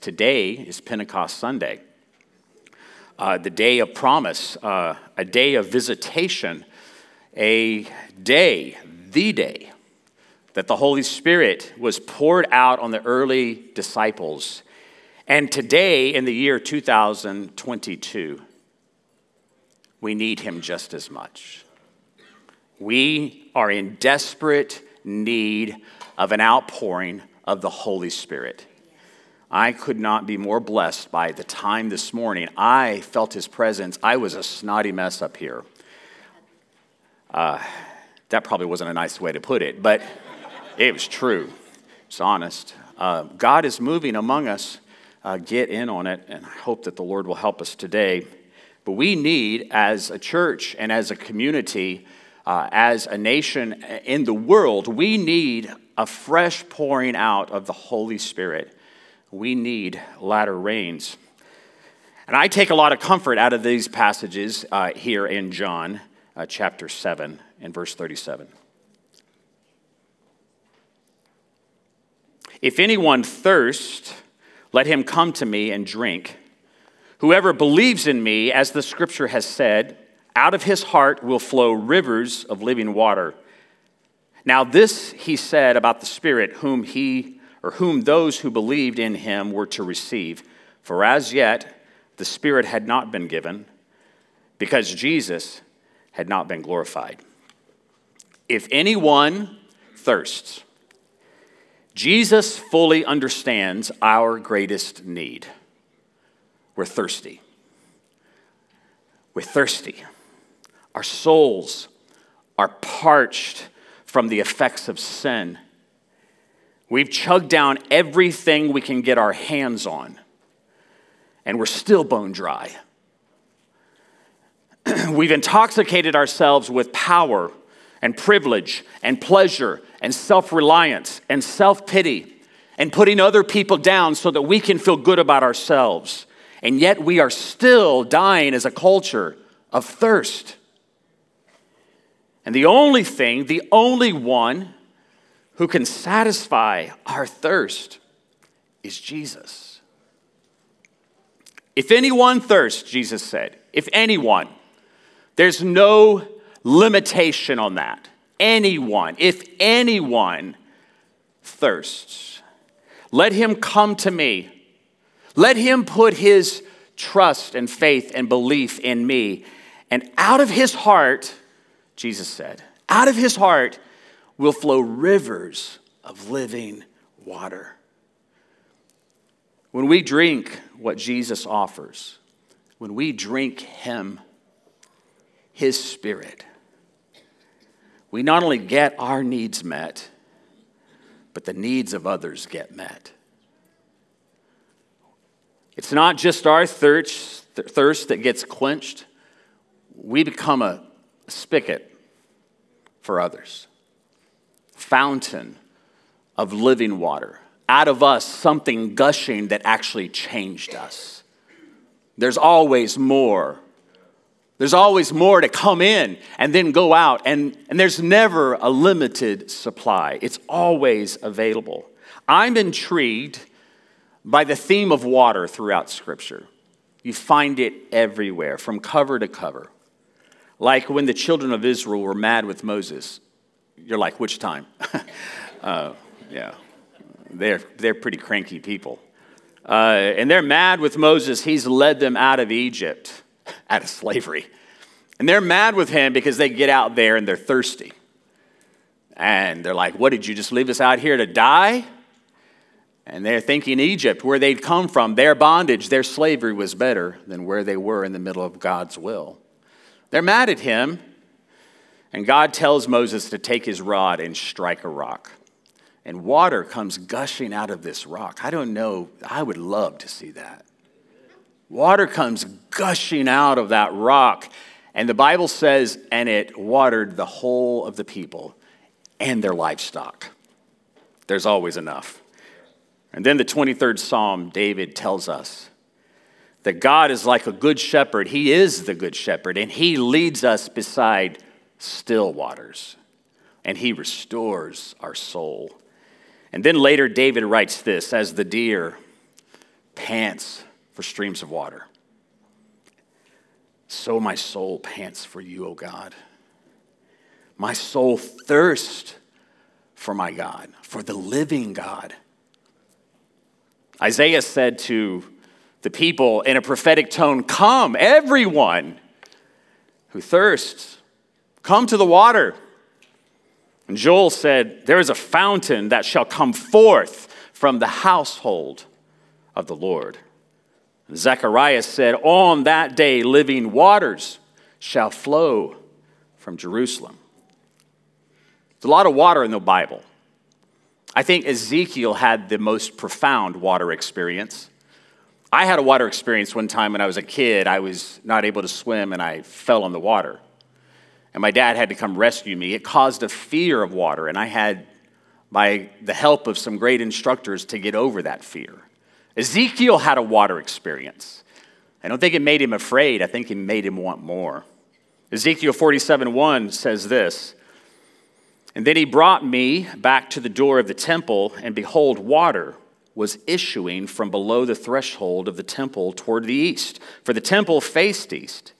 Today is Pentecost Sunday, uh, the day of promise, uh, a day of visitation, a day, the day that the Holy Spirit was poured out on the early disciples. And today, in the year 2022, we need him just as much. We are in desperate need of an outpouring of the Holy Spirit. I could not be more blessed by the time this morning. I felt his presence. I was a snotty mess up here. Uh, that probably wasn't a nice way to put it, but it was true. It's honest. Uh, God is moving among us. Uh, get in on it, and I hope that the Lord will help us today. But we need, as a church and as a community, uh, as a nation in the world, we need a fresh pouring out of the Holy Spirit. We need latter rains. And I take a lot of comfort out of these passages uh, here in John uh, chapter 7 and verse 37. If anyone thirst, let him come to me and drink. Whoever believes in me, as the scripture has said, out of his heart will flow rivers of living water. Now, this he said about the Spirit, whom he or whom those who believed in him were to receive. For as yet the Spirit had not been given, because Jesus had not been glorified. If anyone thirsts, Jesus fully understands our greatest need. We're thirsty. We're thirsty. Our souls are parched from the effects of sin. We've chugged down everything we can get our hands on, and we're still bone dry. We've intoxicated ourselves with power and privilege and pleasure and self reliance and self pity and putting other people down so that we can feel good about ourselves. And yet we are still dying as a culture of thirst. And the only thing, the only one who can satisfy our thirst is Jesus. If anyone thirsts, Jesus said, if anyone, there's no limitation on that. Anyone, if anyone thirsts, let him come to me. Let him put his trust and faith and belief in me. And out of his heart, Jesus said, out of his heart will flow rivers of living water. When we drink what Jesus offers, when we drink him, his spirit, we not only get our needs met, but the needs of others get met. It's not just our thirst, that gets quenched, we become a spigot for others. Fountain of living water. Out of us, something gushing that actually changed us. There's always more. There's always more to come in and then go out, and, and there's never a limited supply. It's always available. I'm intrigued by the theme of water throughout Scripture. You find it everywhere, from cover to cover. Like when the children of Israel were mad with Moses. You're like, which time? uh, yeah, they're, they're pretty cranky people. Uh, and they're mad with Moses. He's led them out of Egypt, out of slavery. And they're mad with him because they get out there and they're thirsty. And they're like, What, did you just leave us out here to die? And they're thinking Egypt, where they'd come from, their bondage, their slavery was better than where they were in the middle of God's will. They're mad at him. And God tells Moses to take his rod and strike a rock. And water comes gushing out of this rock. I don't know, I would love to see that. Water comes gushing out of that rock. And the Bible says, and it watered the whole of the people and their livestock. There's always enough. And then the 23rd Psalm, David tells us that God is like a good shepherd. He is the good shepherd, and He leads us beside still waters, and He restores our soul. And then later, David writes this As the deer pants for streams of water. So my soul pants for you, O God. My soul thirsts for my God, for the living God. Isaiah said to the people in a prophetic tone, Come, everyone who thirsts, come to the water. And Joel said, There is a fountain that shall come forth from the household of the Lord. And Zechariah said, On that day, living waters shall flow from Jerusalem. There's a lot of water in the Bible. I think Ezekiel had the most profound water experience. I had a water experience one time when I was a kid. I was not able to swim and I fell in the water and my dad had to come rescue me. It caused a fear of water, and I had, by the help of some great instructors, to get over that fear. Ezekiel had a water experience. I don't think it made him afraid, I think it made him want more. Ezekiel 47 1 says this And then he brought me back to the door of the temple, and behold, water was issuing from below the threshold of the temple toward the east, for the temple faced east.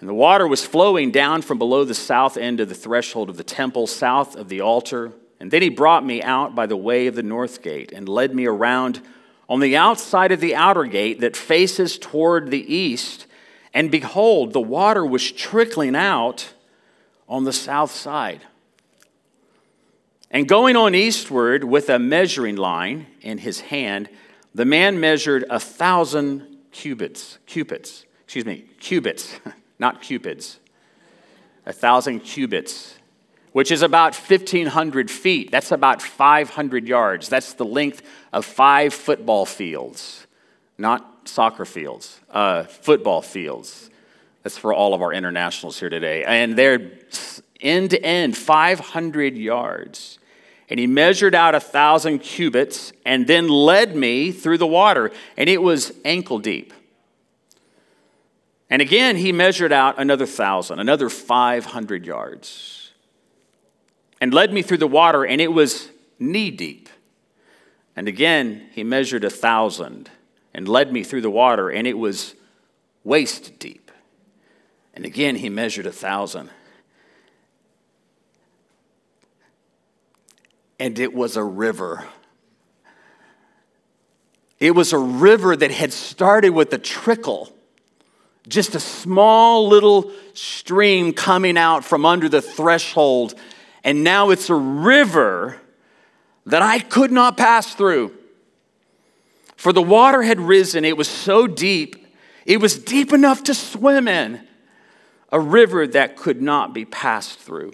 And the water was flowing down from below the south end of the threshold of the temple, south of the altar. And then he brought me out by the way of the north gate and led me around on the outside of the outer gate that faces toward the east. And behold, the water was trickling out on the south side. And going on eastward with a measuring line in his hand, the man measured a thousand cubits, cubits, excuse me, cubits. not cupids. A thousand cubits, which is about 1,500 feet. That's about 500 yards. That's the length of five football fields, not soccer fields, uh, football fields. That's for all of our internationals here today. And they're end to end, 500 yards. And he measured out a thousand cubits and then led me through the water, and it was ankle deep. And again, he measured out another thousand, another 500 yards, and led me through the water, and it was knee deep. And again, he measured a thousand and led me through the water, and it was waist deep. And again, he measured a thousand. And it was a river. It was a river that had started with a trickle just a small little stream coming out from under the threshold, and now it's a river that I could not pass through. For the water had risen, it was so deep, it was deep enough to swim in, a river that could not be passed through.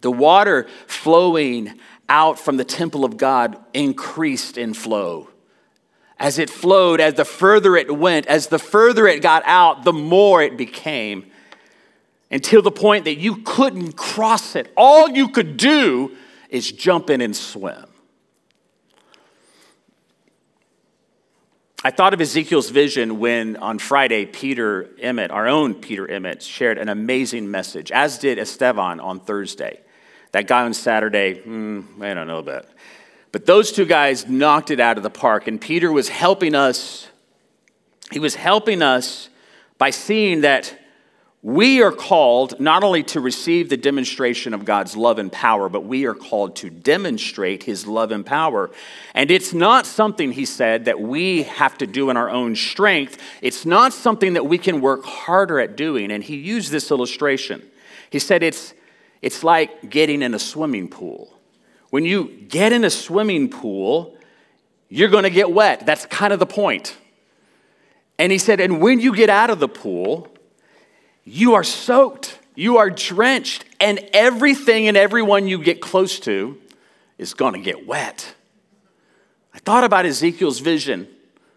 The water flowing out from the temple of God increased in flow as it flowed, as the further it went, as the further it got out, the more it became until the point that you couldn't cross it. All you could do is jump in and swim. I thought of Ezekiel's vision when on Friday, Peter Emmett, our own Peter Emmett, shared an amazing message, as did Esteban on Thursday. That guy on Saturday, hmm, I don't know about. But those two guys knocked it out of the park, and Peter was helping us. He was helping us by seeing that we are called not only to receive the demonstration of God's love and power, but we are called to demonstrate his love and power. And it's not something, he said, that we have to do in our own strength. It's not something that we can work harder at doing. And he used this illustration. He said it's, it's like getting in a swimming pool. When you get in a swimming pool, you're going to get wet. That's kind of the point. And he said, and when you get out of the pool, you are soaked, you are drenched, and everything and everyone you get close to is going to get wet. I thought about Ezekiel's vision,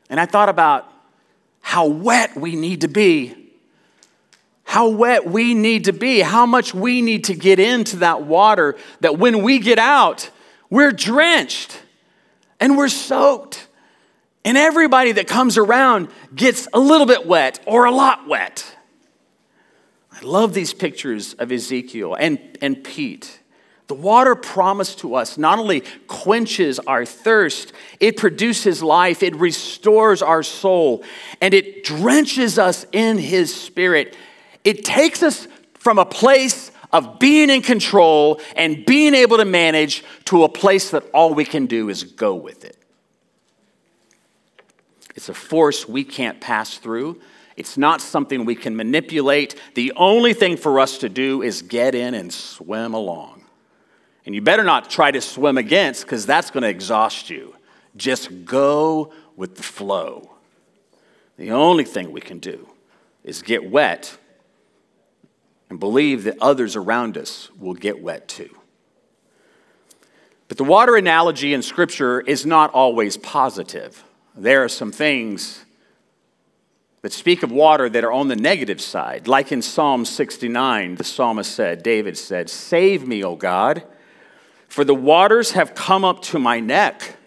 and I thought about how wet we need to be how wet we need to be, how much we need to get into that water, that when we get out, we're drenched and we're soaked. And everybody that comes around gets a little bit wet or a lot wet. I love these pictures of Ezekiel and, and Pete. The water promised to us not only quenches our thirst, it produces life, it restores our soul, and it drenches us in His Spirit. It takes us from a place of being in control and being able to manage to a place that all we can do is go with it. It's a force we can't pass through. It's not something we can manipulate. The only thing for us to do is get in and swim along. And you better not try to swim against because that's going to exhaust you. Just go with the flow. The only thing we can do is get wet and believe that others around us will get wet too. But the water analogy in Scripture is not always positive. There are some things that speak of water that are on the negative side. Like in Psalm 69, the psalmist said, David said, Save me, O God for the waters have come up to my neck,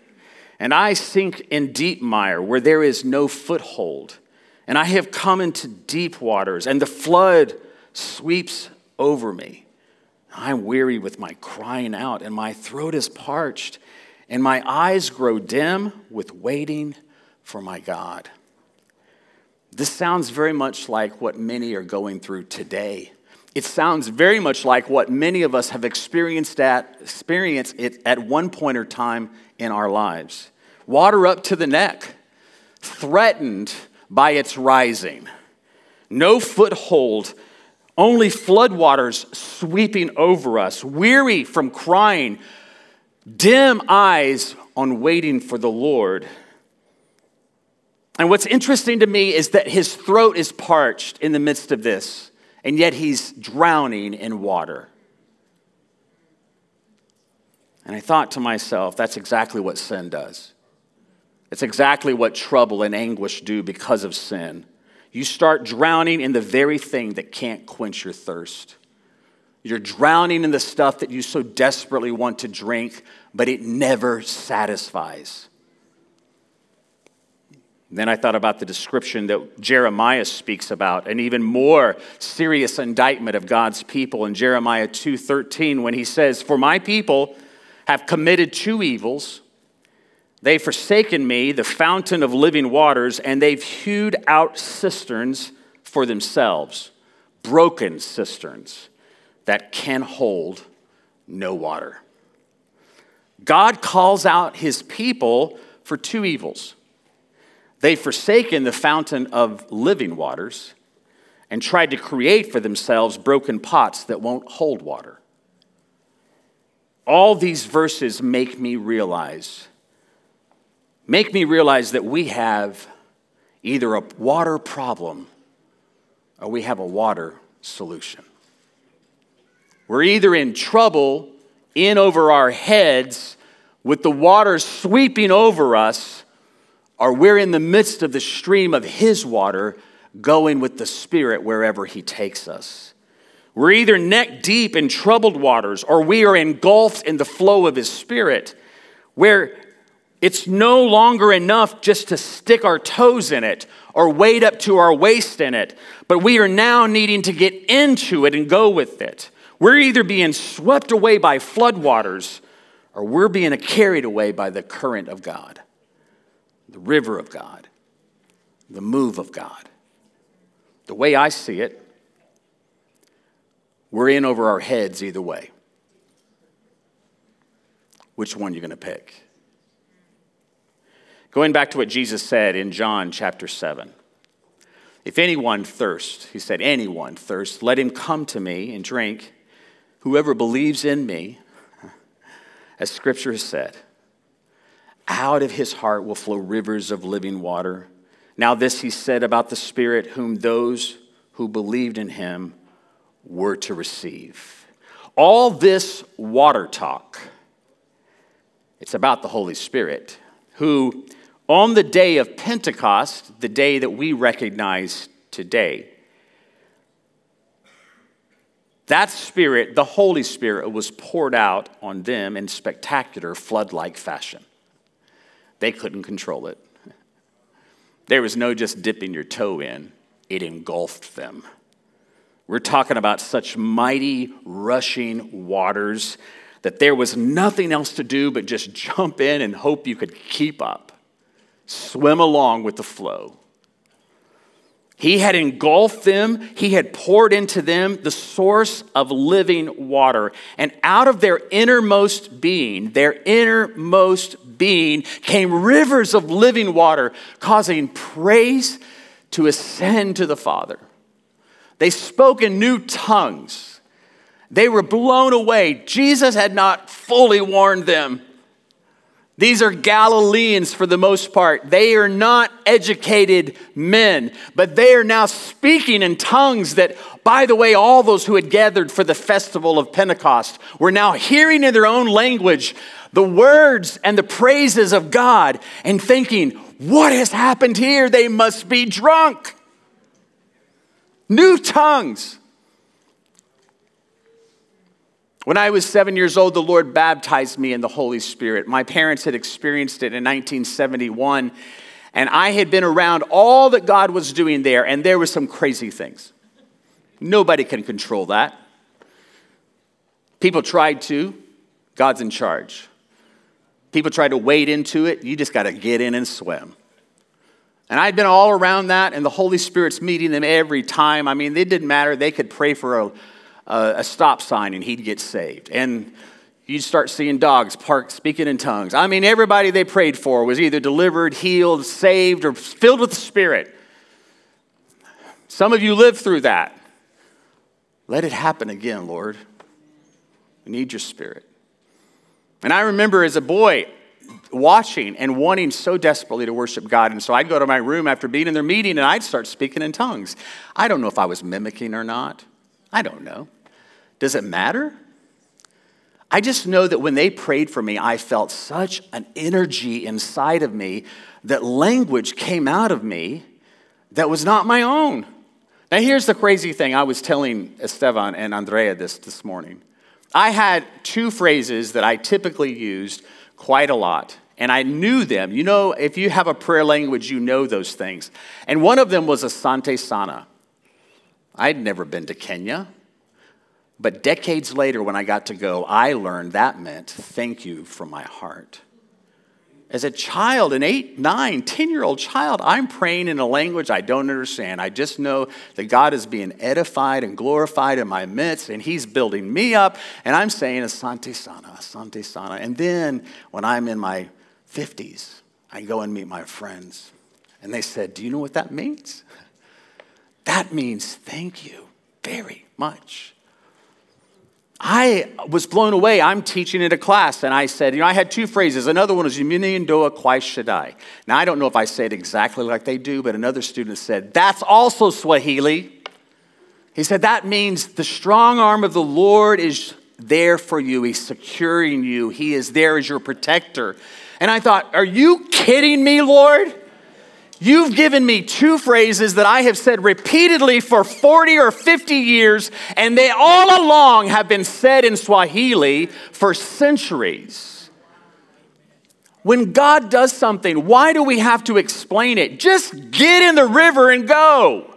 and I sink in deep mire where there is no foothold. And I have come into deep waters, and the flood sweeps over me. I'm weary with my crying out, and my throat is parched, and my eyes grow dim with waiting for my God. This sounds very much like what many are going through today it sounds very much like what many of us have experienced at experienced it at one point or time in our lives. Water up to the neck, threatened by its rising. No foothold, only floodwaters sweeping over us, weary from crying, dim eyes on waiting for the Lord. And what's interesting to me is that his throat is parched in the midst of this and yet he's drowning in water. And I thought to myself, that's exactly what sin does. It's exactly what trouble and anguish do because of sin. You start drowning in the very thing that can't quench your thirst. You're drowning in the stuff that you so desperately want to drink, but it never satisfies. Then I thought about the description that Jeremiah speaks about, an even more serious indictment of God's people in Jeremiah 2:13 when he says, "For my people have committed two evils. They've forsaken me, the fountain of living waters, and they've hewed out cisterns for themselves, broken cisterns that can hold no water." God calls out his people for two evils. They've forsaken the fountain of living waters and tried to create for themselves broken pots that won't hold water. All these verses make me realize make me realize that we have either a water problem or we have a water solution. We're either in trouble in over our heads with the water sweeping over us or we're in the midst of the stream of His water going with the Spirit wherever He takes us. We're either neck deep in troubled waters or we are engulfed in the flow of His Spirit where it's no longer enough just to stick our toes in it or wade up to our waist in it, but we are now needing to get into it and go with it. We're either being swept away by floodwaters or we're being carried away by the current of God the river of God, the move of God. The way I see it, we're in over our heads either way. Which one are you going to pick? Going back to what Jesus said in John chapter 7. If anyone thirst, he said, anyone thirst, let him come to me and drink. Whoever believes in me, as scripture has said, out of his heart will flow rivers of living water. Now, this he said about the Spirit, whom those who believed in him were to receive. All this water talk, it's about the Holy Spirit, who on the day of Pentecost, the day that we recognize today, that Spirit, the Holy Spirit, was poured out on them in spectacular flood like fashion. They couldn't control it. There was no just dipping your toe in, it engulfed them. We're talking about such mighty rushing waters that there was nothing else to do but just jump in and hope you could keep up, swim along with the flow. He had engulfed them, he had poured into them the source of living water. And out of their innermost being, their innermost being, came rivers of living water, causing praise to ascend to the Father. They spoke in new tongues. They were blown away. Jesus had not fully warned them. These are Galileans for the most part. They are not educated men, but they are now speaking in tongues that, by the way, all those who had gathered for the festival of Pentecost were now hearing in their own language the words and the praises of God and thinking, what has happened here? They must be drunk. New tongues. When I was seven years old, the Lord baptized me in the Holy Spirit. My parents had experienced it in 1971, and I had been around all that God was doing there, and there were some crazy things. Nobody can control that. People tried to, God's in charge. People tried to wade into it, you just got to get in and swim. And I'd been all around that, and the Holy Spirit's meeting them every time. I mean, it didn't matter. They could pray for a a, stop sign and he'd get saved. And you'd start seeing dogs parked speaking in tongues. I mean, everybody they prayed for was either delivered, healed, saved, or filled with the Spirit. Some of you lived through that. Let it happen again, Lord. We need your Spirit. And I remember as a boy watching and wanting so desperately to worship God. And so I'd go to my room after being in their meeting and I'd start speaking in tongues. I don't know if I was mimicking or not. I don't know. Does it matter? I just know that when they prayed for me, I felt such an energy inside of me that language came out of me that was not my own. Now, here's the crazy thing. I was telling Esteban and Andrea this this morning. I had two phrases that I typically used quite a lot, and I knew them. You know, if you have a prayer language, you know those things. And one of them was Asante Sana. I'd never been to Kenya. But decades later, when I got to go, I learned that meant thank you from my heart. As a child, an eight, nine, 10 year old child, I'm praying in a language I don't understand. I just know that God is being edified and glorified in my midst, and He's building me up, and I'm saying, Asante Sana, Asante Sana. And then when I'm in my 50s, I go and meet my friends, and they said, Do you know what that means? That means thank you very much. I was blown away. I'm teaching in a class, and I said, you know, I had two phrases. Another one was Yumini Ndoa Kwai Shaddai. Now, I don't know if I say it exactly like they do, but another student said, that's also Swahili. He said, that means the strong arm of the Lord is there for you. He's securing you. He is there as your protector. And I thought, are you kidding me, Lord? You've given me two phrases that I have said repeatedly for 40 or 50 years, and they all along have been said in Swahili for centuries. When God does something, why do we have to explain it? Just get in the river and go.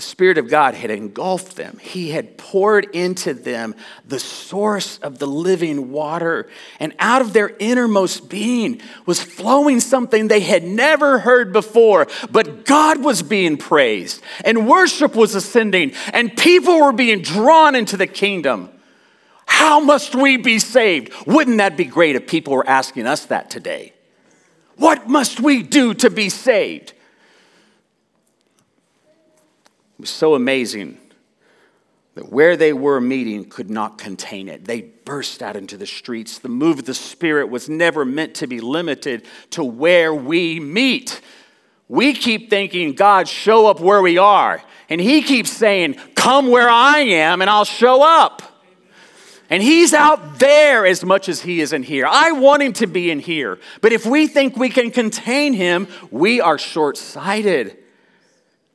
The Spirit of God had engulfed them. He had poured into them the source of the living water. And out of their innermost being was flowing something they had never heard before. But God was being praised, and worship was ascending, and people were being drawn into the kingdom. How must we be saved? Wouldn't that be great if people were asking us that today? What must we do to be saved? It was so amazing that where they were meeting could not contain it. They burst out into the streets. The move of the Spirit was never meant to be limited to where we meet. We keep thinking, God, show up where we are. And He keeps saying, Come where I am and I'll show up. And He's out there as much as He is in here. I want Him to be in here. But if we think we can contain Him, we are short sighted.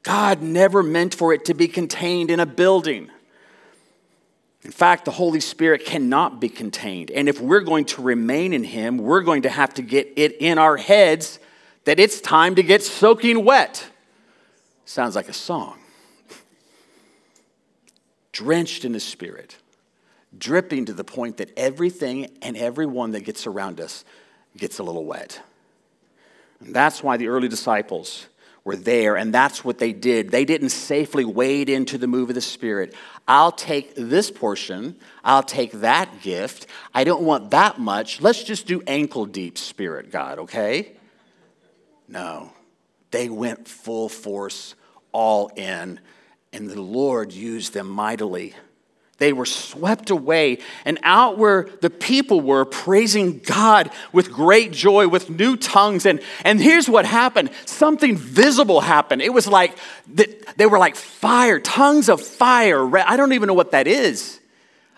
God never meant for it to be contained in a building. In fact, the Holy Spirit cannot be contained. And if we're going to remain in Him, we're going to have to get it in our heads that it's time to get soaking wet. Sounds like a song. Drenched in the Spirit, dripping to the point that everything and everyone that gets around us gets a little wet. And that's why the early disciples were there, and that's what they did. They didn't safely wade into the move of the Spirit. I'll take this portion, I'll take that gift. I don't want that much. Let's just do ankle deep, Spirit God, okay? No. They went full force, all in, and the Lord used them mightily. They were swept away and out where the people were praising God with great joy, with new tongues. And, and here's what happened something visible happened. It was like they were like fire, tongues of fire. I don't even know what that is.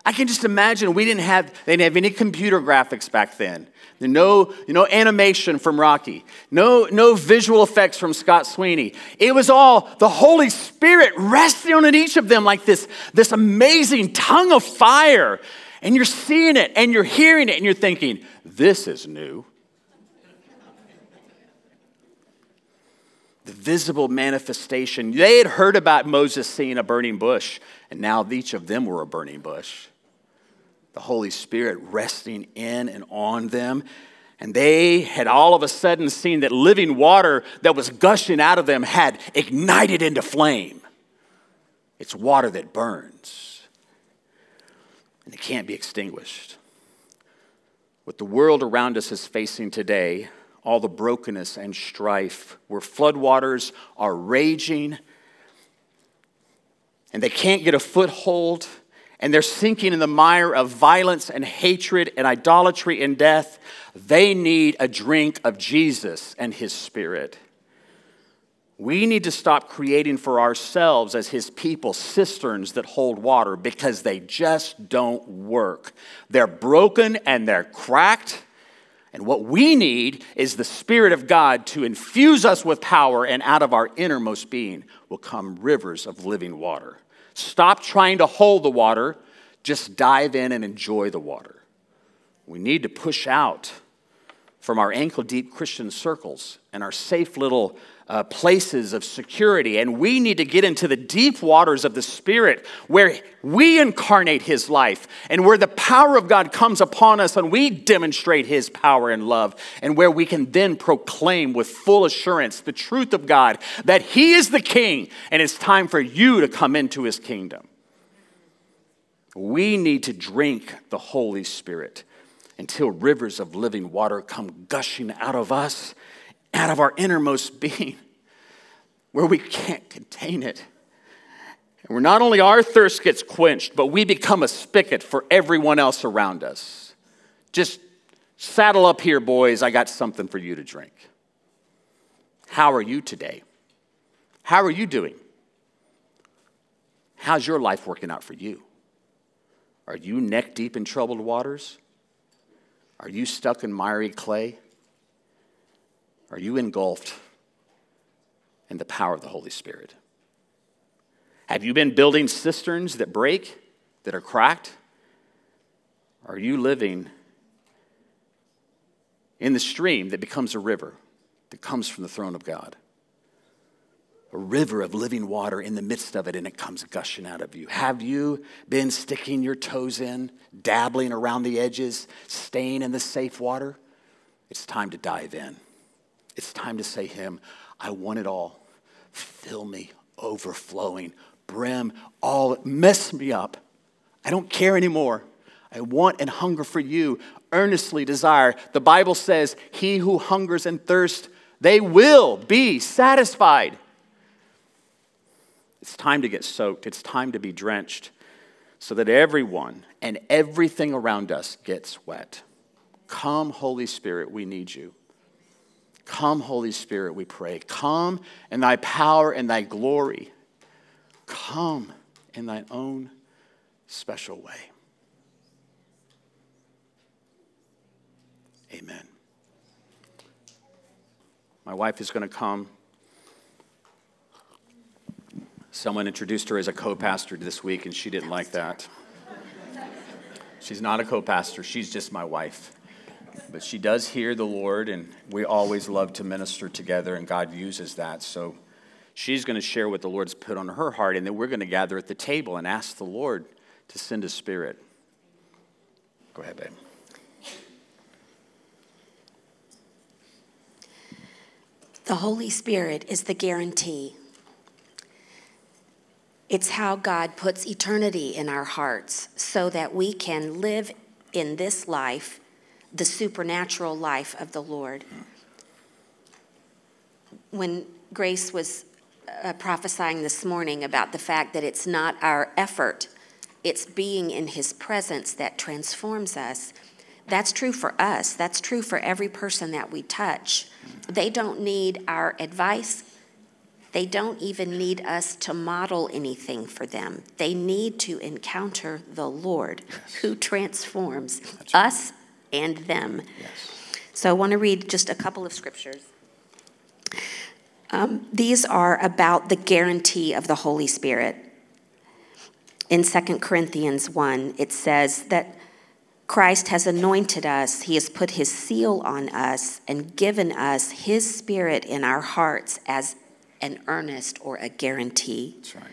I can just imagine we didn't have, they didn't have any computer graphics back then. No, no animation from Rocky. No, no visual effects from Scott Sweeney. It was all the Holy Spirit resting on each of them like this, this amazing tongue of fire. And you're seeing it and you're hearing it and you're thinking, this is new. the visible manifestation. They had heard about Moses seeing a burning bush, and now each of them were a burning bush the Holy Spirit resting in and on them. And they had all of a sudden seen that living water that was gushing out of them had ignited into flame. It's water that burns, and it can't be extinguished. What the world around us is facing today, all the brokenness and strife, where floodwaters are raging and they can't get a foothold and they're sinking in the mire of violence and hatred and idolatry and death, they need a drink of Jesus and His Spirit. We need to stop creating for ourselves, as His people, cisterns that hold water because they just don't work. They're broken and they're cracked. And what we need is the Spirit of God to infuse us with power, and out of our innermost being will come rivers of living water. Stop trying to hold the water, just dive in and enjoy the water. We need to push out from our ankle deep Christian circles and our safe little uh, places of security. And we need to get into the deep waters of the Spirit where we incarnate His life and where the power of God comes upon us and we demonstrate His power and love, and where we can then proclaim with full assurance the truth of God that He is the King and it's time for you to come into His kingdom. We need to drink the Holy Spirit until rivers of living water come gushing out of us out of our innermost being where we can't contain it. And where not only our thirst gets quenched, but we become a spigot for everyone else around us. Just saddle up here, boys. I got something for you to drink. How are you today? How are you doing? How's your life working out for you? Are you neck deep in troubled waters? Are you stuck in miry clay? Are you engulfed in the power of the Holy Spirit? Have you been building cisterns that break, that are cracked? Are you living in the stream that becomes a river that comes from the throne of God? A river of living water in the midst of it, and it comes gushing out of you. Have you been sticking your toes in, dabbling around the edges, staying in the safe water? It's time to dive in. It's time to say, Him, I want it all. Fill me, overflowing, brim, all, mess me up. I don't care anymore. I want and hunger for you, earnestly desire. The Bible says, He who hungers and thirsts, they will be satisfied. It's time to get soaked, it's time to be drenched so that everyone and everything around us gets wet. Come, Holy Spirit, we need you. Come, Holy Spirit, we pray. Come in thy power and thy glory. Come in thine own special way. Amen. My wife is going to come. Someone introduced her as a co pastor this week, and she didn't like that. She's not a co pastor, she's just my wife. But she does hear the Lord, and we always love to minister together, and God uses that. So She's going to share what the Lord's put on her heart, and then we're going to gather at the table and ask the Lord to send a spirit. Go ahead, babe. The Holy Spirit is the guarantee. It's how God puts eternity in our hearts so that we can live in this life the supernatural life of the Lord. When Grace was uh, prophesying this morning about the fact that it's not our effort, it's being in His presence that transforms us. That's true for us. That's true for every person that we touch. They don't need our advice. They don't even need us to model anything for them. They need to encounter the Lord yes. who transforms right. us and them. Yes. So I want to read just a couple of scriptures. Um, these are about the guarantee of the Holy Spirit. In 2 Corinthians 1, it says that Christ has anointed us, He has put His seal on us, and given us His Spirit in our hearts as an earnest or a guarantee. That's right.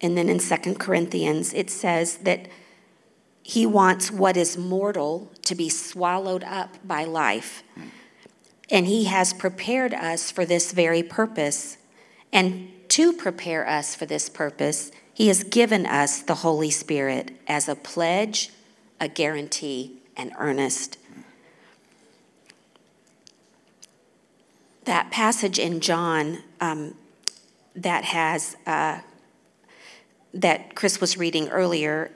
And then in 2 Corinthians, it says that He wants what is mortal to be swallowed up by life. And He has prepared us for this very purpose. And to prepare us for this purpose, He has given us the Holy Spirit as a pledge a guarantee, and earnest. That passage in John um, that has uh, that Chris was reading earlier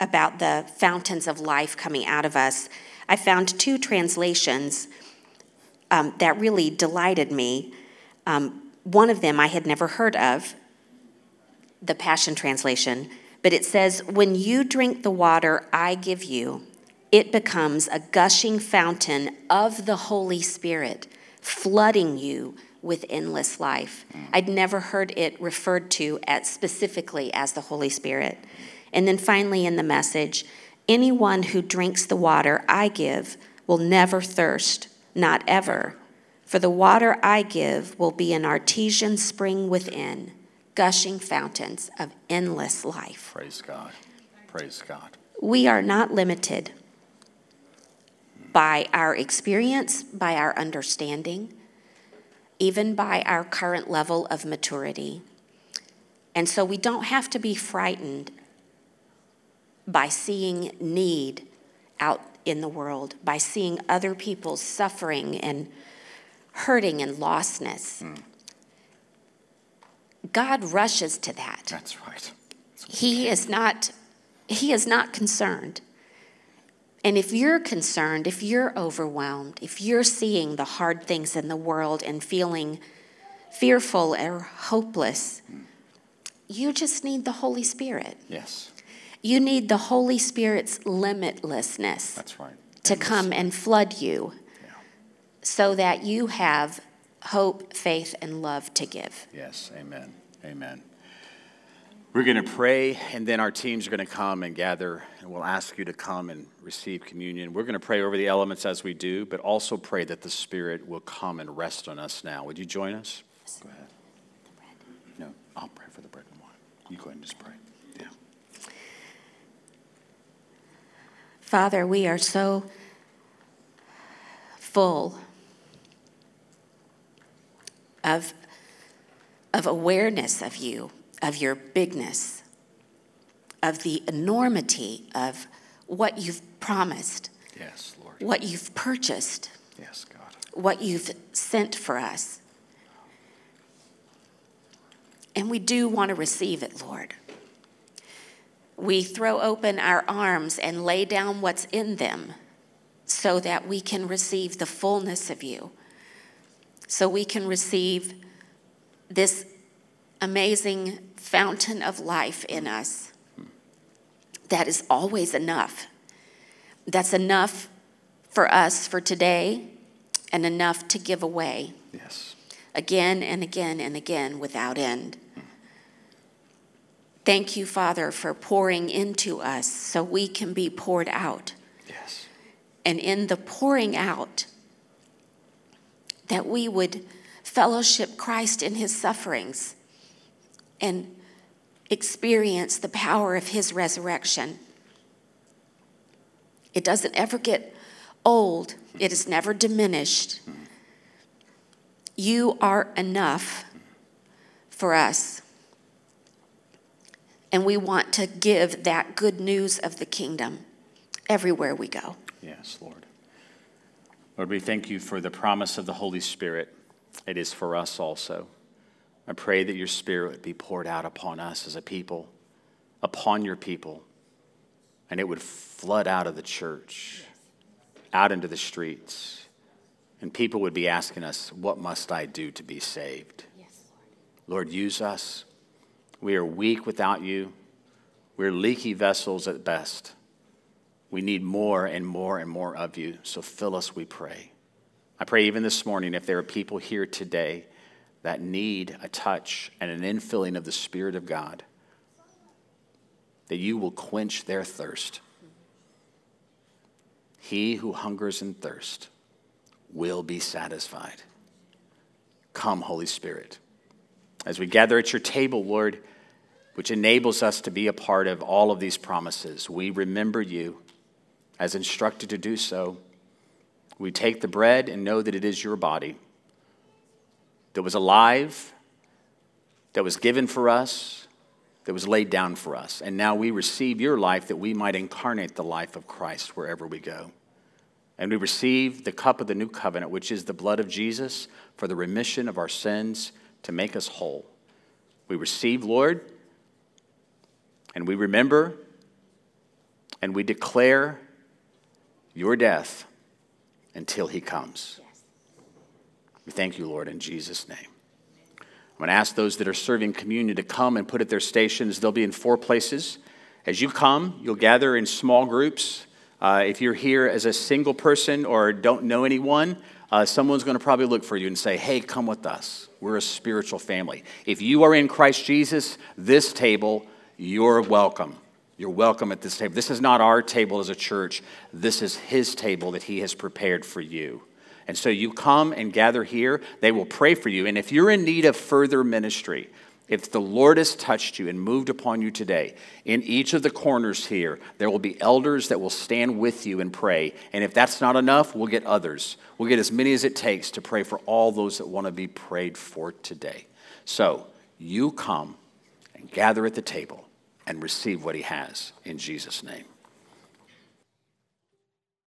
about the fountains of life coming out of us, I found two translations um, that really delighted me. Um, one of them I had never heard of, the Passion Translation, but it says, When you drink the water I give you, it becomes a gushing fountain of the Holy Spirit, flooding you with endless life. I'd never heard it referred to as specifically as the Holy Spirit. And then finally, in the message, anyone who drinks the water I give will never thirst, not ever. For the water I give will be an artesian spring within gushing fountains of endless life. Praise God. Praise God. We are not limited by our experience, by our understanding, even by our current level of maturity. And so we don't have to be frightened by seeing need out in the world, by seeing other people suffering and hurting and lostness. Mm. God rushes to that. That's right. That's he is not he is not concerned. And if you're concerned, if you're overwhelmed, if you're seeing the hard things in the world and feeling fearful or hopeless, you just need the Holy Spirit. Yes. You need the Holy Spirit's limitlessness. That's right. To come and flood you yeah. so that you have hope, faith, and love to give. Yes, amen. Amen. We're going to pray, and then our teams are going to come and gather, and we'll ask you to come and receive communion. We're going to pray over the elements as we do, but also pray that the Spirit will come and rest on us now. Would you join us? Go ahead. No, I'll pray for the bread and wine. You go ahead and just pray. Yeah. Father, we are so full of, of awareness of you, of your bigness, of the enormity of what you've promised. Yes, Lord. What you've purchased. Yes, God. What you've sent for us. And we do want to receive it, Lord. We throw open our arms and lay down what's in them so that we can receive the fullness of you so we can receive this amazing fountain of life in us that is always enough. That's enough for us for today and enough to give away. Yes. Again and again and again without end. Thank you, Father, for pouring into us so we can be poured out. Yes. And in the pouring out, that we would fellowship Christ in his sufferings and experience the power of his resurrection. It doesn't ever get old, it is never diminished. Mm-hmm. You are enough for us. And we want to give that good news of the kingdom everywhere we go. Yes, Lord. Lord, we thank you for the promise of the Holy Spirit. It is for us also. I pray that your Spirit would be poured out upon us as a people, upon your people, and it would flood out of the church, out into the streets. And people would be asking us, What must I do to be saved? Yes, Lord. Lord, use us. We are weak without you. We're leaky vessels at best. We need more and more and more of you. So fill us, we pray. I pray even this morning, if there are people here today that need a touch and an infilling of the Spirit of God, that you will quench their thirst. He who hungers and thirsts will be satisfied. Come, Holy Spirit. As we gather at your table, Lord, which enables us to be a part of all of these promises, we remember you as instructed to do so. We take the bread and know that it is your body that was alive, that was given for us, that was laid down for us. And now we receive your life that we might incarnate the life of Christ wherever we go. And we receive the cup of the new covenant, which is the blood of Jesus for the remission of our sins to make us whole. We receive, Lord, and we remember and we declare your death until he comes. We thank you, Lord, in Jesus' name. I'm going to ask those that are serving communion to come and put at their stations. They'll be in four places. As you come, you'll gather in small groups. Uh, if you're here as a single person or don't know anyone, uh, someone's going to probably look for you and say, Hey, come with us. We're a spiritual family. If you are in Christ Jesus, this table, you're welcome. You're welcome at this table. This is not our table as a church, this is His table that He has prepared for you. And so you come and gather here, they will pray for you. And if you're in need of further ministry, if the Lord has touched you and moved upon you today, in each of the corners here, there will be elders that will stand with you and pray. And if that's not enough, we'll get others. We'll get as many as it takes to pray for all those that want to be prayed for today. So you come and gather at the table and receive what he has in Jesus' name.